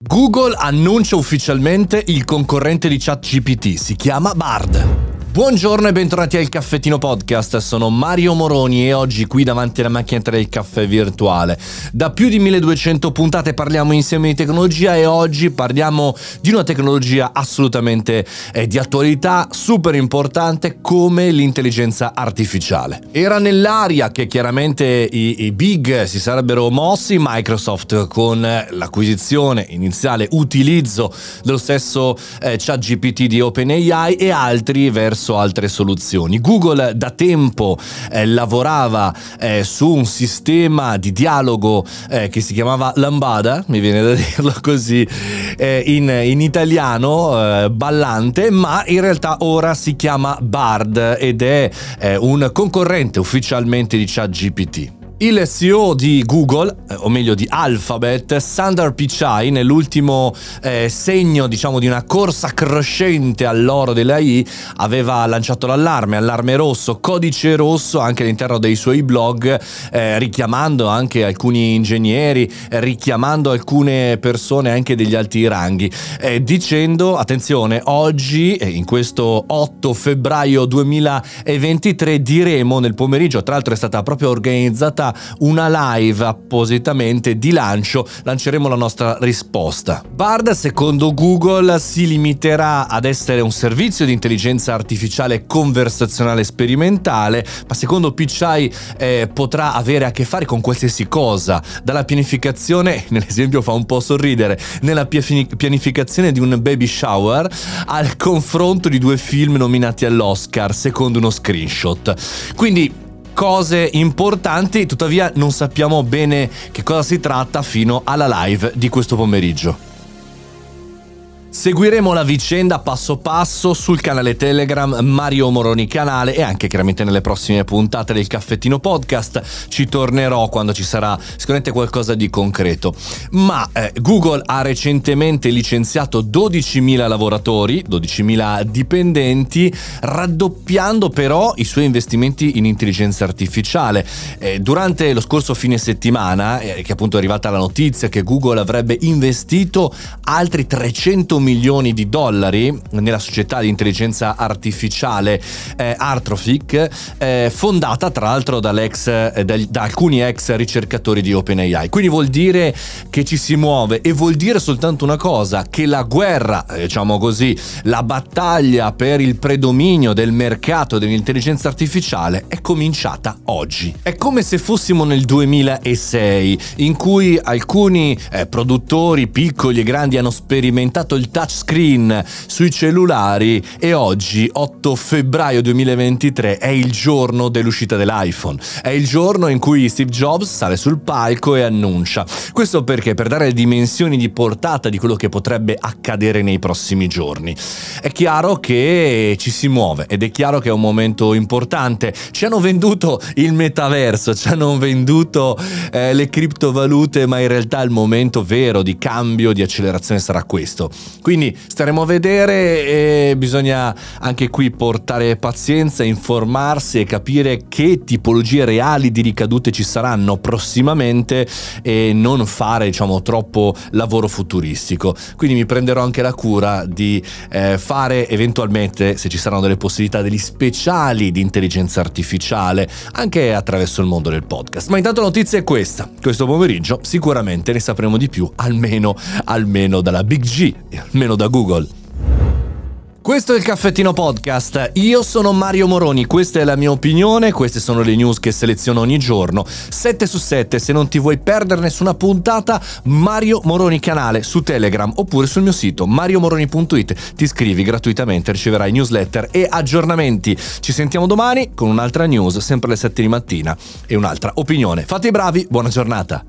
Google annuncia ufficialmente il concorrente di ChatGPT, si chiama Bard. Buongiorno e bentornati al Caffettino Podcast, sono Mario Moroni e oggi qui davanti alla macchinetta del caffè virtuale. Da più di 1200 puntate parliamo insieme di tecnologia e oggi parliamo di una tecnologia assolutamente eh, di attualità, super importante come l'intelligenza artificiale. Era nell'aria che chiaramente i, i big si sarebbero mossi, Microsoft con l'acquisizione iniziale, utilizzo dello stesso eh, ChatGPT di OpenAI e altri verso attraverso altre soluzioni. Google da tempo eh, lavorava eh, su un sistema di dialogo eh, che si chiamava Lambada, mi viene da dirlo così eh, in, in, italiano, eh, ballante, ma in realtà ora si chiama Bard ed è eh, un concorrente ufficialmente di ChatGPT. Il CEO di Google, eh, o meglio di Alphabet, Sundar Pichai, nell'ultimo eh, segno diciamo di una corsa crescente all'oro dell'AI, aveva lanciato l'allarme, allarme rosso, codice rosso anche all'interno dei suoi blog, eh, richiamando anche alcuni ingegneri, eh, richiamando alcune persone anche degli alti ranghi, eh, dicendo attenzione, oggi, eh, in questo 8 febbraio 2023, diremo nel pomeriggio, tra l'altro è stata proprio organizzata una live appositamente di lancio, lanceremo la nostra risposta. Bard, secondo Google, si limiterà ad essere un servizio di intelligenza artificiale conversazionale sperimentale, ma secondo Pichai eh, potrà avere a che fare con qualsiasi cosa, dalla pianificazione, nell'esempio fa un po' sorridere, nella pianificazione di un baby shower al confronto di due film nominati all'Oscar, secondo uno screenshot. Quindi cose importanti, tuttavia non sappiamo bene che cosa si tratta fino alla live di questo pomeriggio. Seguiremo la vicenda passo passo sul canale Telegram Mario Moroni Canale e anche chiaramente nelle prossime puntate del Caffettino Podcast. Ci tornerò quando ci sarà sicuramente qualcosa di concreto. Ma eh, Google ha recentemente licenziato 12.000 lavoratori, 12.000 dipendenti, raddoppiando però i suoi investimenti in intelligenza artificiale. Eh, durante lo scorso fine settimana, eh, che appunto è arrivata la notizia che Google avrebbe investito altri 300 milioni di dollari nella società di intelligenza artificiale eh, Artrophic, eh, fondata tra l'altro eh, da, da alcuni ex ricercatori di OpenAI. Quindi vuol dire che ci si muove e vuol dire soltanto una cosa, che la guerra, eh, diciamo così, la battaglia per il predominio del mercato dell'intelligenza artificiale è cominciata oggi. È come se fossimo nel 2006, in cui alcuni eh, produttori piccoli e grandi hanno sperimentato touchscreen sui cellulari e oggi, 8 febbraio 2023, è il giorno dell'uscita dell'iPhone. È il giorno in cui Steve Jobs sale sul palco e annuncia. Questo perché? Per dare dimensioni di portata di quello che potrebbe accadere nei prossimi giorni. È chiaro che ci si muove ed è chiaro che è un momento importante. Ci hanno venduto il metaverso, ci hanno venduto eh, le criptovalute, ma in realtà il momento vero di cambio, di accelerazione sarà questo. Quindi staremo a vedere e bisogna anche qui portare pazienza, informarsi e capire che tipologie reali di ricadute ci saranno prossimamente e non fare diciamo troppo lavoro futuristico. Quindi mi prenderò anche la cura di eh, fare eventualmente, se ci saranno delle possibilità, degli speciali di intelligenza artificiale anche attraverso il mondo del podcast. Ma intanto la notizia è questa. Questo pomeriggio sicuramente ne sapremo di più, almeno, almeno dalla Big G, almeno da Google. Questo è il caffettino podcast. Io sono Mario Moroni, questa è la mia opinione, queste sono le news che seleziono ogni giorno. 7 su 7, se non ti vuoi perdere nessuna puntata, Mario Moroni canale su Telegram oppure sul mio sito mariomoroni.it. Ti iscrivi gratuitamente, riceverai newsletter e aggiornamenti. Ci sentiamo domani con un'altra news, sempre alle 7 di mattina e un'altra opinione. Fate i bravi, buona giornata.